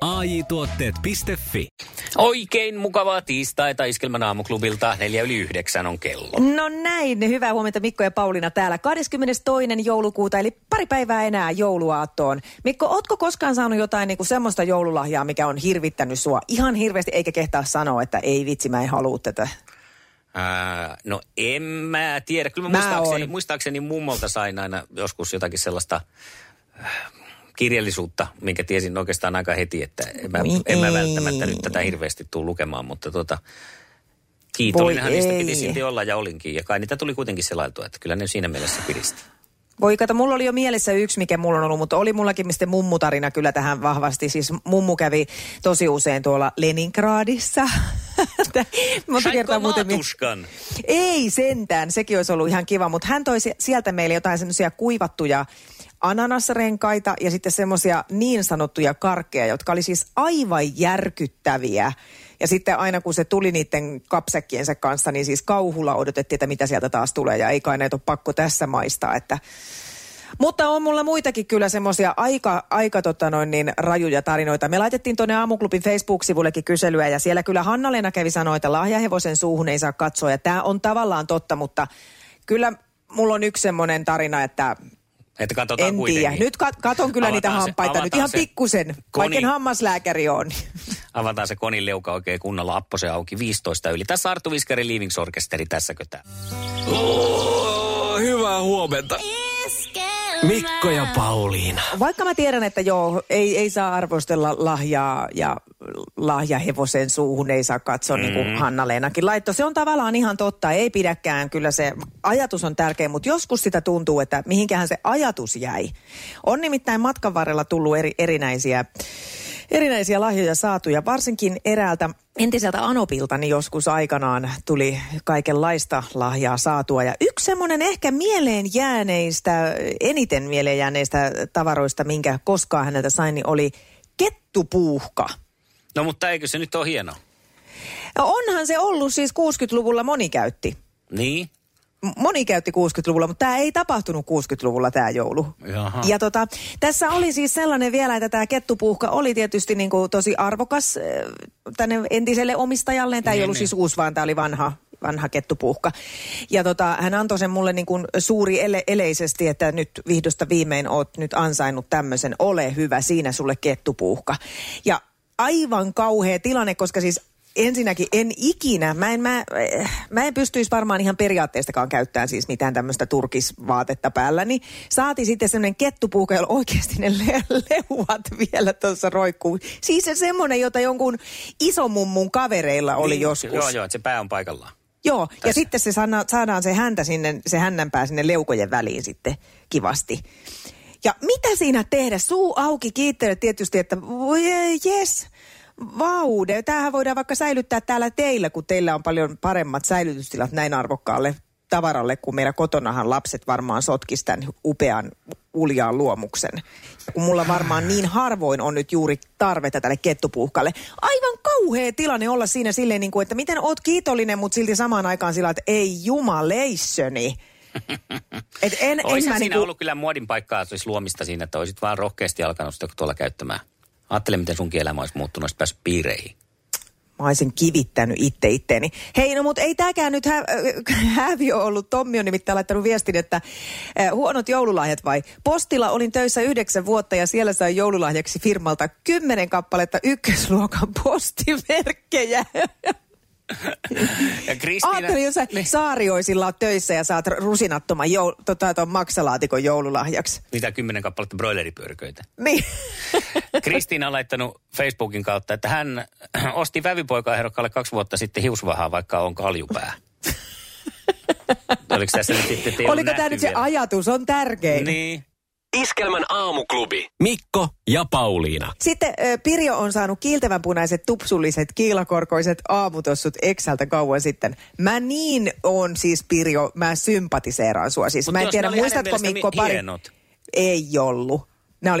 AJ-tuotteet.fi. Oikein mukavaa tiistaita Iskelmän aamuklubilta. Neljä yli yhdeksän on kello. No näin, hyvää huomenta Mikko ja Pauliina täällä. 22. joulukuuta, eli pari päivää enää jouluaattoon. Mikko, ootko koskaan saanut jotain niinku semmoista joululahjaa, mikä on hirvittänyt sua ihan hirveästi, eikä kehtaa sanoa, että ei vitsi, mä en halua tätä? Ää, no en mä tiedä. Kyllä mä, Mä muistaakseni, muistaakseni mummolta sain aina joskus jotakin sellaista kirjallisuutta, minkä tiesin oikeastaan aika heti, että en mä, en mä välttämättä nyt tätä hirveästi tule lukemaan, mutta tota, kiitollinenhan niistä piti silti olla ja olinkin. Ja kai niitä tuli kuitenkin selailtua, että kyllä ne siinä mielessä piristi. Voi kato, mulla oli jo mielessä yksi, mikä mulla on ollut, mutta oli mullakin sitten mummutarina kyllä tähän vahvasti. Siis mummu kävi tosi usein tuolla Leningradissa. Monta kertaa muuten maatuskan? Ei sentään, sekin olisi ollut ihan kiva, mutta hän toi si- sieltä meille jotain semmoisia kuivattuja ananasrenkaita ja sitten semmoisia niin sanottuja karkkeja, jotka oli siis aivan järkyttäviä. Ja sitten aina kun se tuli niiden kapsekkiensa kanssa, niin siis kauhulla odotettiin, että mitä sieltä taas tulee. Ja ei kai näitä ole pakko tässä maistaa, että mutta on mulla muitakin kyllä semmoisia aika, aika tota noin niin, rajuja tarinoita. Me laitettiin tuonne Aamuklubin Facebook-sivullekin kyselyä ja siellä kyllä Hanna-Leena kävi sanoa, että lahjahevosen suuhun ei saa katsoa. Ja tämä on tavallaan totta, mutta kyllä mulla on yksi semmoinen tarina, että Että katsotaan en kuitenkin. tiedä. Nyt kat- katon kyllä niitä Avataan se- hampaita nyt avataan ihan se pikkusen, koni. vaikka hammaslääkäri on. Avataan se konin leuka oikein kunnolla apposen auki 15 yli. Tässä Arttu Viskari Leavings Orkesteri, tässäkö tää? Oh, hyvää huomenta. Mikko ja Pauliina. Vaikka mä tiedän, että joo, ei, ei saa arvostella lahjaa ja lahjahevosen suuhun ei saa katsoa, mm. niin kuin Hanna-Leenakin laittoi. Se on tavallaan ihan totta, ei pidäkään. Kyllä se ajatus on tärkeä, mutta joskus sitä tuntuu, että mihinkähän se ajatus jäi. On nimittäin matkan varrella tullut eri, erinäisiä, erinäisiä lahjoja saatuja, varsinkin eräältä entiseltä Anopilta niin joskus aikanaan tuli kaikenlaista lahjaa saatua. Ja yksi semmoinen ehkä mieleen jääneistä, eniten mieleen jääneistä tavaroista, minkä koskaan häneltä sain, niin oli kettupuuhka. No mutta eikö se nyt ole hieno? Ja onhan se ollut siis 60-luvulla moni käytti. Niin? Moni käytti 60-luvulla, mutta tämä ei tapahtunut 60-luvulla tämä joulu. Jaha. Ja tota, tässä oli siis sellainen vielä, että tämä kettupuuhka oli tietysti niin kuin tosi arvokas äh, tänne entiselle omistajalleen. Tämä ei Niin, ollut niin. siis uusi, vaan tämä oli vanha, vanha kettupuuhka. Ja tota, hän antoi sen mulle niin kuin suuri ele, eleisesti, että nyt vihdosta viimein oot nyt ansainnut tämmöisen. Ole hyvä, siinä sulle kettupuuhka. Ja aivan kauhea tilanne, koska siis ensinnäkin en ikinä, mä en, mä, äh, mä en pystyisi varmaan ihan periaatteestakaan käyttämään siis mitään tämmöistä turkisvaatetta päälläni. Saati sitten semmoinen kettupuuka, jolla oikeasti ne le- leuat vielä tuossa roikkuu. Siis se semmoinen, jota jonkun isomummun kavereilla oli niin, joskus. Joo, joo, että se pää on paikallaan. Joo, ja Tässä. sitten se saadaan, saadaan se häntä sinne, se hännänpää sinne leukojen väliin sitten kivasti. Ja mitä siinä tehdä? Suu auki, kiittele tietysti, että voi jes, vaude. Tämähän voidaan vaikka säilyttää täällä teillä, kun teillä on paljon paremmat säilytystilat näin arvokkaalle tavaralle, kun meillä kotonahan lapset varmaan sotkis tämän upean uljaan luomuksen. Kun mulla varmaan niin harvoin on nyt juuri tarvetta tälle kettupuhkalle. Aivan kauhea tilanne olla siinä silleen, niin kuin, että miten oot kiitollinen, mutta silti samaan aikaan sillä, että ei jumaleissöni. Et en, en mä siinä niinku, ollut kyllä muodin paikkaa, olisi luomista siinä, että olisit vaan rohkeasti alkanut sitä tuolla käyttämään. Ajattele, miten sunkin elämä olisi muuttunut, olisi päässyt piireihin. Mä olisin kivittänyt itse itteeni. Hei, no mutta ei tämäkään nyt hä- häviö ollut. Tommi on nimittäin laittanut viestin, että äh, huonot joululahjat vai? Postilla olin töissä yhdeksän vuotta ja siellä sai joululahjaksi firmalta kymmenen kappaletta ykkösluokan postimerkkejä. Ja Kristiina... Ajattelin, jos sä saarioisilla oot töissä ja saat rusinattoman joul- tota, ton maksalaatikon joululahjaksi. Mitä kymmenen kappaletta broileripyörköitä. Niin. Kristiina on laittanut Facebookin kautta, että hän osti vävipoika-ehdokkaalle kaksi vuotta sitten hiusvahaa, vaikka on kaljupää. Oliko tässä nyt sitten, että ei Oliko tämä nyt se vielä? ajatus? On tärkein. Niin. Iskelmän aamuklubi. Mikko ja Pauliina. Sitten ö, Pirjo on saanut kiiltävän punaiset, tupsulliset, kiilakorkoiset aamutossut Exältä kauan sitten. Mä niin on siis Pirjo, mä sympatiseeraan sua. Siis Mut mä en tiedä, muistatko Mikko mi- pari... hienot. Ei ollut. Ne oli...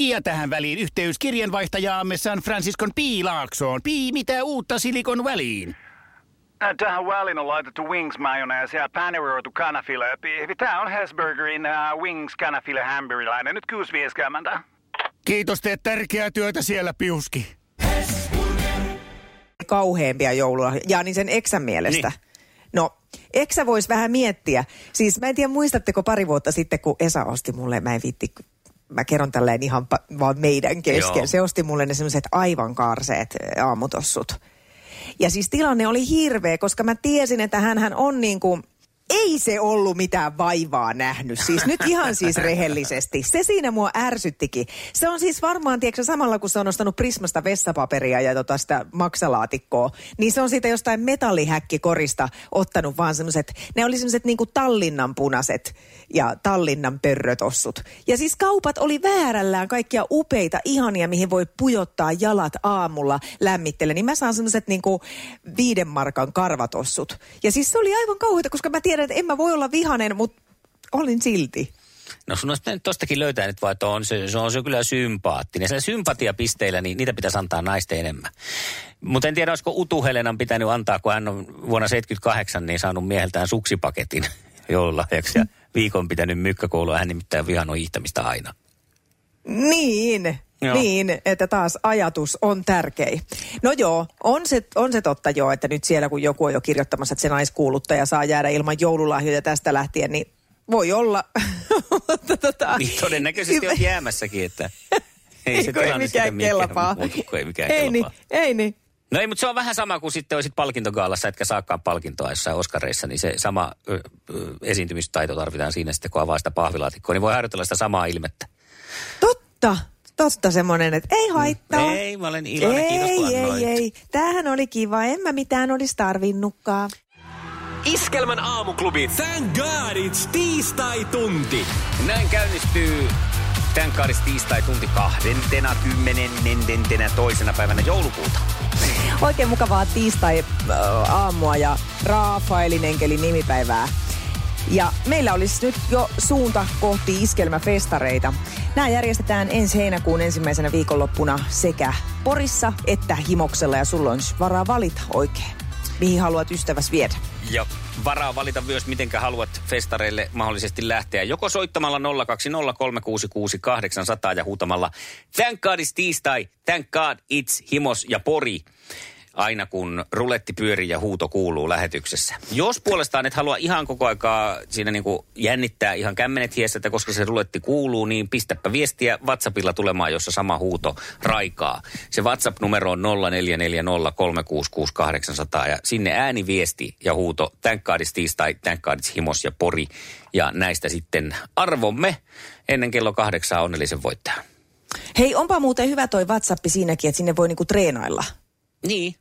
Ja tähän väliin yhteys kirjanvaihtajaamme San Franciscon Piilaaksoon. Pii, mitä uutta Silikon väliin? Äh, Tähän väliin on laitettu wings mayonnaise ja paneroitu kanafila. Tämä on Hesburgerin uh, wings kanafila hamburilainen. Nyt 6.50. Kiitos, teet tärkeää työtä siellä, Piuski. kauheampia joulua, ja niin sen Eksän mielestä. Niin. No, Eksä voisi vähän miettiä. Siis mä en tiedä, muistatteko pari vuotta sitten, kun Esa osti mulle, mä en viitti, mä kerron tälleen ihan pa- vaan meidän kesken. Joo. Se osti mulle ne semmoiset aivan karseet ä, aamutossut. Ja siis tilanne oli hirveä, koska mä tiesin, että hän on niin kuin, ei se ollut mitään vaivaa nähnyt. Siis nyt ihan siis rehellisesti. Se siinä mua ärsyttikin. Se on siis varmaan, tiedätkö, samalla kun se on ostanut Prismasta vessapaperia ja tota sitä maksalaatikkoa, niin se on siitä jostain metallihäkkikorista ottanut vaan semmoiset, ne oli semmoiset niinku Tallinnan punaiset ja Tallinnan pörrötossut. Ja siis kaupat oli väärällään kaikkia upeita, ihania, mihin voi pujottaa jalat aamulla lämmittele. Niin mä saan semmoiset niinku viiden markan karvatossut. Ja siis se oli aivan kauheita, koska mä tiedän, että en mä voi olla vihanen, mutta olin silti. No sun olisi pitänyt tostakin löytää nyt vaan, että on se, se on se kyllä sympaattinen. Sillä sympatiapisteillä, niin niitä pitäisi antaa naisten enemmän. Mutta en tiedä, olisiko Utu Helenan pitänyt antaa, kun hän on vuonna 78 niin saanut mieheltään suksipaketin joululahjaksi. Ja viikon pitänyt mykkäkoulua, hän nimittäin vihannut hiihtämistä aina. Niin, Joo. niin, että taas ajatus on tärkeä. No joo, on se, on se totta joo, että nyt siellä kun joku on jo kirjoittamassa, että se naiskuuluttaja saa jäädä ilman joululahjoja tästä lähtien, niin voi olla. Mutta tota, Niin todennäköisesti on jäämässäkin, että ei se tilanne mikään kelpaa. ei mikään ei niin, ei niin. No ei, mutta se on vähän sama kuin sitten olisit palkintogaalassa, etkä saakaan palkintoa jossain Oskareissa, niin se sama ö, ö, esiintymistaito tarvitaan siinä sitten, kun avaa sitä pahvilaatikkoa, niin voi harjoitella sitä samaa ilmettä. Totta, totta semmoinen, että ei haittaa. Ei, mä olen iloinen, ei, ei, ei. Tämähän oli kiva, en mä mitään olisi tarvinnutkaan. Iskelmän aamuklubi. Thank God it's tiistai-tunti. Näin käynnistyy tämän kaadis tiistai tunti kahdentena kymmenennentenä toisena päivänä joulukuuta. Oikein mukavaa tiistai-aamua ja Raafaelin enkelin nimipäivää. Ja meillä olisi nyt jo suunta kohti iskelmäfestareita. Nämä järjestetään ensi heinäkuun ensimmäisenä viikonloppuna sekä Porissa että Himoksella ja sulla on varaa valita oikein, mihin haluat ystäväs viedä. Ja varaa valita myös, mitenkä haluat festareille mahdollisesti lähteä. Joko soittamalla 020366800 ja huutamalla Thank God it's tiistai, thank God it's himos ja pori. Aina kun ruletti pyörii ja huuto kuuluu lähetyksessä. Jos puolestaan et halua ihan koko aikaa siinä niinku jännittää ihan kämmenet hiessä, että koska se ruletti kuuluu, niin pistäpä viestiä WhatsAppilla tulemaan, jossa sama huuto raikaa. Se WhatsApp-numero on 0440366800 ja sinne ääniviesti ja huuto Thank God tiistai, Thank God himos ja pori. Ja näistä sitten arvomme ennen kello kahdeksaa onnellisen voittajan. Hei, onpa muuten hyvä toi WhatsApp siinäkin, että sinne voi niinku treenailla. Niin,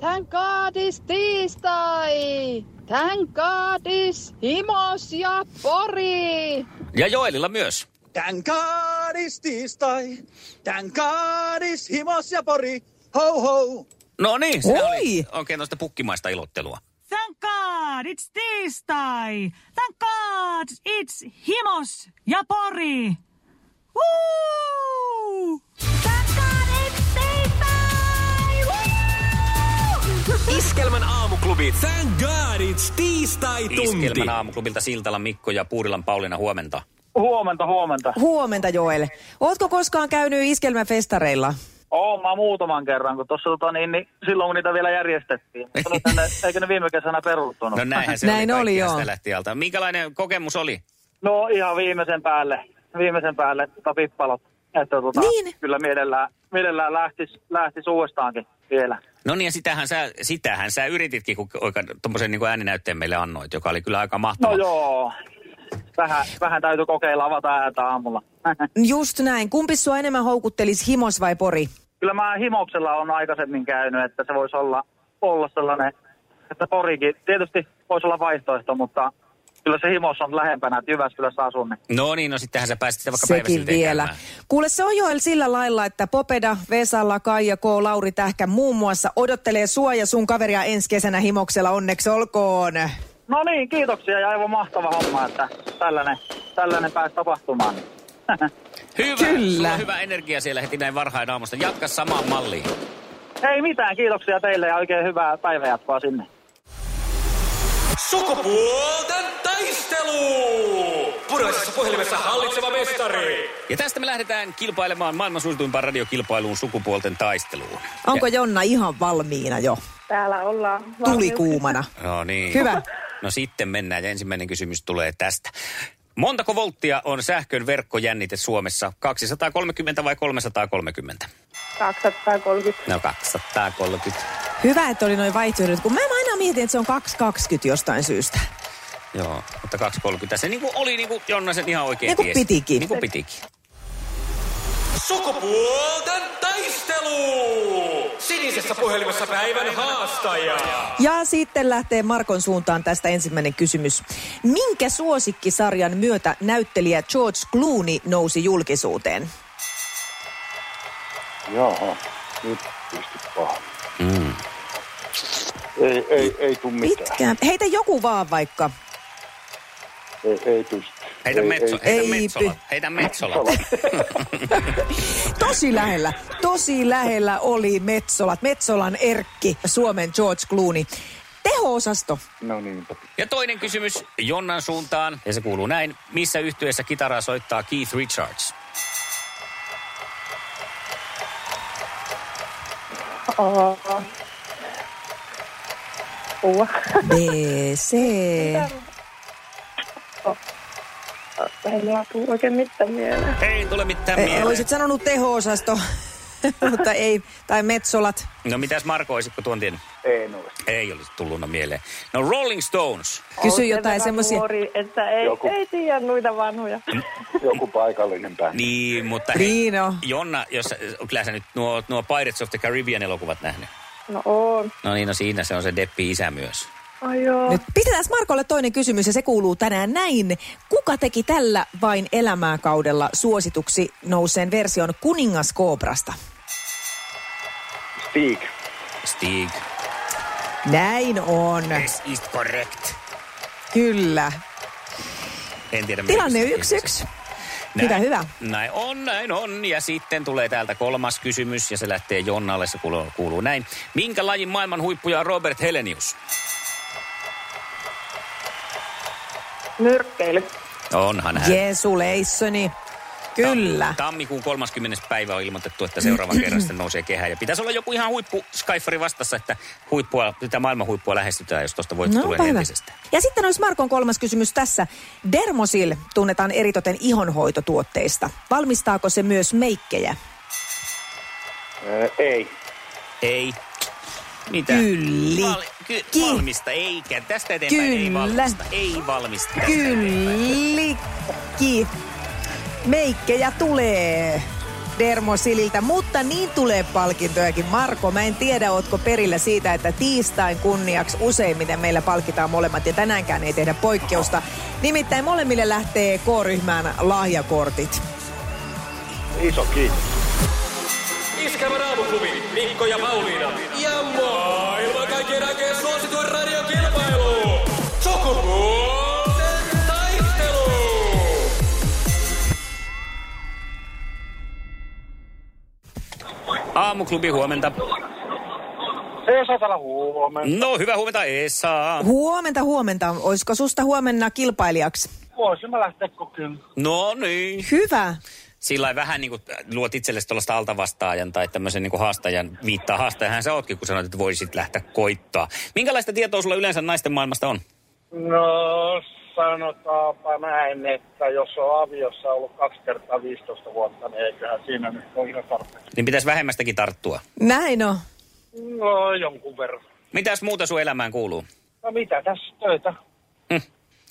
Thank God is tiistai! Thank God is himos ja pori! ja Joelilla myös. Tän kaadis tiistai, tän kaadis himos ja pori, ho ho. No niin, se Oi! oli oikein tuosta pukkimaista ilottelua. Thank God it's tiistai! Thank God it's himos ja pori! Woo! Iskelmän aamuklubi. Thank God it's tiistai-tunti. Iskelmän aamuklubilta Siltalan Mikko ja Puurilan Pauliina huomenta. Huomenta, huomenta. Huomenta Joel. Ootko koskaan käynyt iskelmäfestareilla? Oon mä muutaman kerran, kun tuossa tota, niin, niin, silloin kun niitä vielä järjestettiin. Tänne, eikö ne viime kesänä peruuttunut? No näinhän se Näin oli, oli, joo. sitä lähti alta. Minkälainen kokemus oli? No ihan viimeisen päälle. viimeisen päälle tota pippalot. Että tota, Niin. kyllä mielellään, mielellään lähtis, lähtis uudestaankin vielä. No niin, ja sitähän sä, sitähän sä yrititkin, kun oikein tuommoisen niin ääninäytteen meille annoit, joka oli kyllä aika mahtava. No joo, vähän, vähän täytyy kokeilla avata ääntä aamulla. Just näin. Kumpi sua enemmän houkuttelisi, himos vai pori? kyllä mä himoksella on aikaisemmin käynyt, että se voisi olla, olla sellainen, että porikin tietysti voisi olla vaihtoehto, mutta kyllä se himos on lähempänä, että Jyväskylässä asun. Niin. No niin, no sittenhän sä pääsit sitä vaikka Sekin vielä. käymään. Kuule, se on Joel sillä lailla, että Popeda, Vesalla, Kaija K, Lauri Tähkä muun muassa odottelee sua ja sun kaveria ensi kesänä himoksella. Onneksi olkoon. No niin, kiitoksia ja aivan mahtava homma, että tällainen, tällainen pääsi tapahtumaan. Hyvä, Kyllä. sulla on hyvä energia siellä heti näin varhain aamusta. Jatka samaan malliin. Ei mitään, kiitoksia teille ja oikein hyvää päivänjatkoa sinne. Sukupuolten taistelu! Puraisessa puhelimessa hallitseva mestari. Ja tästä me lähdetään kilpailemaan maailman suosituimpaan radiokilpailuun sukupuolten taisteluun. Onko Ja, Jonna ihan valmiina jo? Täällä ollaan. Tuli kuumana. no niin. Hyvä. No sitten mennään ja ensimmäinen kysymys tulee tästä. Montako volttia on sähkön verkkojännite Suomessa? 230 vai 330? 230. No 230. Hyvä, että oli noin vaihtoehdot, kun mä mietin, että se on 220 jostain syystä. Joo, mutta 230. Se niinku oli niinku Jonna sen ihan oikein Niinku tiesi. pitikin. Niinku pitikin. Sukupuolten taistelu! Sinisessä puhelimessa päivän haastaja. Ja sitten lähtee Markon suuntaan tästä ensimmäinen kysymys. Minkä suosikkisarjan myötä näyttelijä George Clooney nousi julkisuuteen? Jaha, nyt pisti paha. Mm. Ei, ei, ei tuu mitään. Pitkään. Heitä joku vaan vaikka. Ei, ei pysty. Heitä, ei, metso, ei, heitä Ei metsolat. py- Heitä metsolat. Tosi lähellä, tosi lähellä oli Metsolat. Metsolan Erkki, Suomen George Clooney. Teho-osasto. No niin. Ja toinen kysymys Jonnan suuntaan, ja se kuuluu näin. Missä yhtyeessä kitaraa soittaa Keith Richards? Oh. Uh. B, C. Tuu oikein mitään mieleen. Ei tule mitään E, mieleen. olisit sanonut teho-osasto, mutta ei. Tai Metsolat. No mitäs Marko, olisitko tuon tiennyt? Ei. Ei olisi tullut mieleen. No Rolling Stones. Kysy Oon sen jotain semmoisia. Että ei, Joku. ei tiedä noita vanhoja. Joku paikallinen bändi. Niin, mutta hei, on. Jonna, jos, kyllä sä nyt nuo, nuo Pirates of the Caribbean elokuvat nähnyt. No on. No niin, no siinä se on se Deppi-isä myös. Ai joo. Nyt pistetään Markolle toinen kysymys ja se kuuluu tänään näin. Kuka teki tällä vain elämää kaudella suosituksi nouseen version Kuningas Koobrasta? Stig. Stig. Näin on. This is correct. Kyllä. En tiedä, Tilanne 1-1. Näin- Hyvä, hyvä. Näin on, näin on. Ja sitten tulee täältä kolmas kysymys ja se lähtee Jonnalle. Se kuuluu, kuuluu näin. Minkä lajin maailman huippuja on Robert Helenius? Nyrkkeily. Onhan hän. Jeesu Leissoni. Kyllä. Tammikuun 30. päivä on ilmoitettu, että seuraavan kerran sitten nousee kehään. Ja pitäisi olla joku ihan huippu Skyfari vastassa, että huippua, tätä maailman huippua lähestytään, jos tuosta voit No, tulee hyvä. entisestä. Ja sitten olisi Markon kolmas kysymys tässä. Dermosil tunnetaan eritoten ihonhoitotuotteista. Valmistaako se myös meikkejä? Ää, ei. Ei. Mitä? Kylli. Val, ky, valmista, eikä. Tästä eteenpäin ei Kyllä. valmista. Ei valmista. tästä eteenpäin. Kyllikki. Meikkejä tulee Dermosililtä, mutta niin tulee palkintojakin. Marko, mä en tiedä, ootko perillä siitä, että tiistain kunniaksi useimmiten meillä palkitaan molemmat ja tänäänkään ei tehdä poikkeusta. Nimittäin molemmille lähtee K-ryhmään lahjakortit. Iso kiitos. Iskävä raamuklubi, Mikko ja Pauliina. Ja maailman kaikkien aikeen suosituen. Aamuklubi, huomenta. Esa täällä huomenna. No, hyvää huomenta, Esa. Huomenta, huomenta. Olisiko susta huomenna kilpailijaksi? Voisin mä lähteä kokeilemaan. No niin. Hyvä. Sillä vähän niin kuin luot itsellesi tuollaista altavastaajan tai tämmöisen niin kuin haastajan, viittaa haastajahan sä ootkin, kun sanoit, että voisit lähteä koittaa. Minkälaista tietoa sulla yleensä naisten maailmasta on? No, sanotaanpa näin, että jos on aviossa ollut kaksi kertaa 15 vuotta, niin eiköhän siinä nyt ole ihan tarpeeksi. Niin pitäisi vähemmästäkin tarttua. Näin on. No, jonkun verran. Mitäs muuta sun elämään kuuluu? No mitä tässä? Töitä.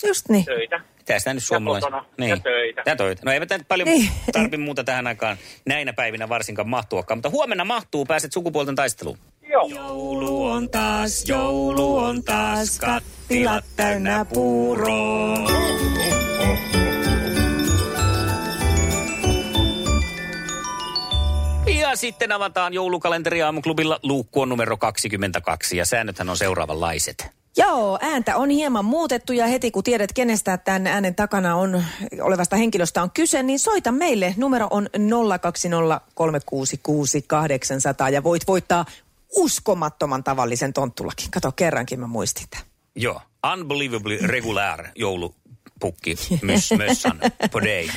Just niin. Töitä. Mitä sitä nyt suomalaiset? kotona. Ja töitä. Ja töitä. No nyt paljon Niin. tarvi muuta tähän aikaan näinä päivinä varsinkaan mahtuakaan. Mutta huomenna mahtuu, pääset sukupuolten taisteluun. Joo. Joulu on taas, joulu on taas, kattilat täynnä puuroa. Ja sitten avataan joulukalenteri aamuklubilla. Luukku on numero 22 ja säännöthän on seuraavanlaiset. Joo, ääntä on hieman muutettu ja heti kun tiedät, kenestä tämän äänen takana on olevasta henkilöstä on kyse, niin soita meille. Numero on 020366800 ja voit voittaa uskomattoman tavallisen tonttulakin. Kato, kerrankin mä muistin tämän. Joo, unbelievably regular joulupukki mös, mössan po day.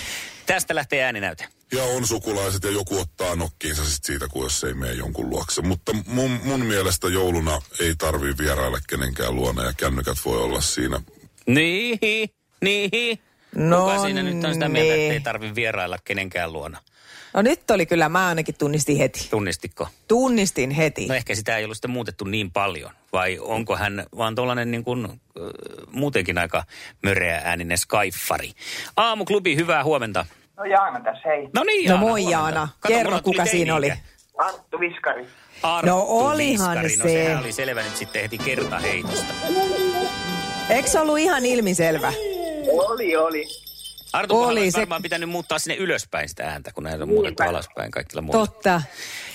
Tästä lähtee ääninäyte. Ja on sukulaiset ja joku ottaa nokkiinsa sit siitä, kun jos ei mene jonkun luokse. Mutta mun, mun mielestä jouluna ei tarvi vierailla kenenkään luona ja kännykät voi olla siinä. Niin, niin. No Kuka siinä nyt on sitä mieltä, niin. että ei tarvi vierailla kenenkään luona? No nyt oli kyllä, mä ainakin tunnistin heti. Tunnistitko? Tunnistin heti. No ehkä sitä ei ollut sitten muutettu niin paljon. Vai onko hän vaan tuollainen niin kuin, äh, muutenkin aika möreä ääninen skaiffari. Aamuklubi, hyvää huomenta. No Jaana tässä, hei. No niin, No Jaana, moi huomenta. Jaana, Kato, kerro kuka siinä oli. Arttu Viskari. Arttu No olihan Viskari. No se. sehän oli selvä nyt sitten heti kertaheitosta. Eikö se ollut ihan ilmiselvä? Oli, oli. Arttu Oli se- varmaan pitänyt muuttaa sinne ylöspäin sitä ääntä, kun näitä on muutettu alaspäin kaikilla muilla. Totta.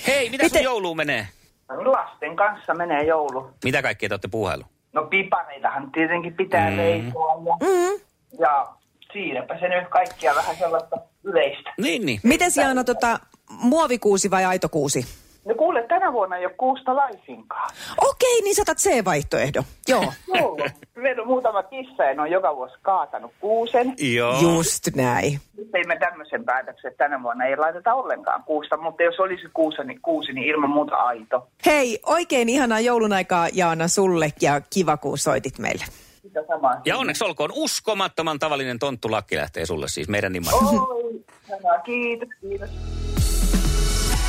Hei, mitä sun Miten- jouluun menee? Lasten kanssa menee joulu. Mitä kaikkea te olette puuhailu? No pipareitahan tietenkin pitää Mm. leipoa ja, Mm. ja siinäpä se nyt kaikkia vähän sellaista yleistä. Niin, niin. Mites Jaana, tota, muovikuusi vai aitokuusi? No kuule, tänä vuonna ei ole kuusta laisinkaan. Okei, niin saatat C-vaihtoehdo. Joo. Joo. Meillä on muutama kissa ja ne on joka vuosi kaatanut kuusen. Joo. Just näin. Nyt teimme tämmöisen päätöksen, että tänä vuonna ei laiteta ollenkaan kuusta, mutta jos olisi kuusi, niin, kuusi, niin ilman muuta aito. Hei, oikein ihanaa joulun aikaa Jaana sulle ja kiva kun soitit meille. Ja onneksi olkoon uskomattoman tavallinen tonttulakki lähtee sulle siis meidän nimellä. Oi, kiitos, kiitos.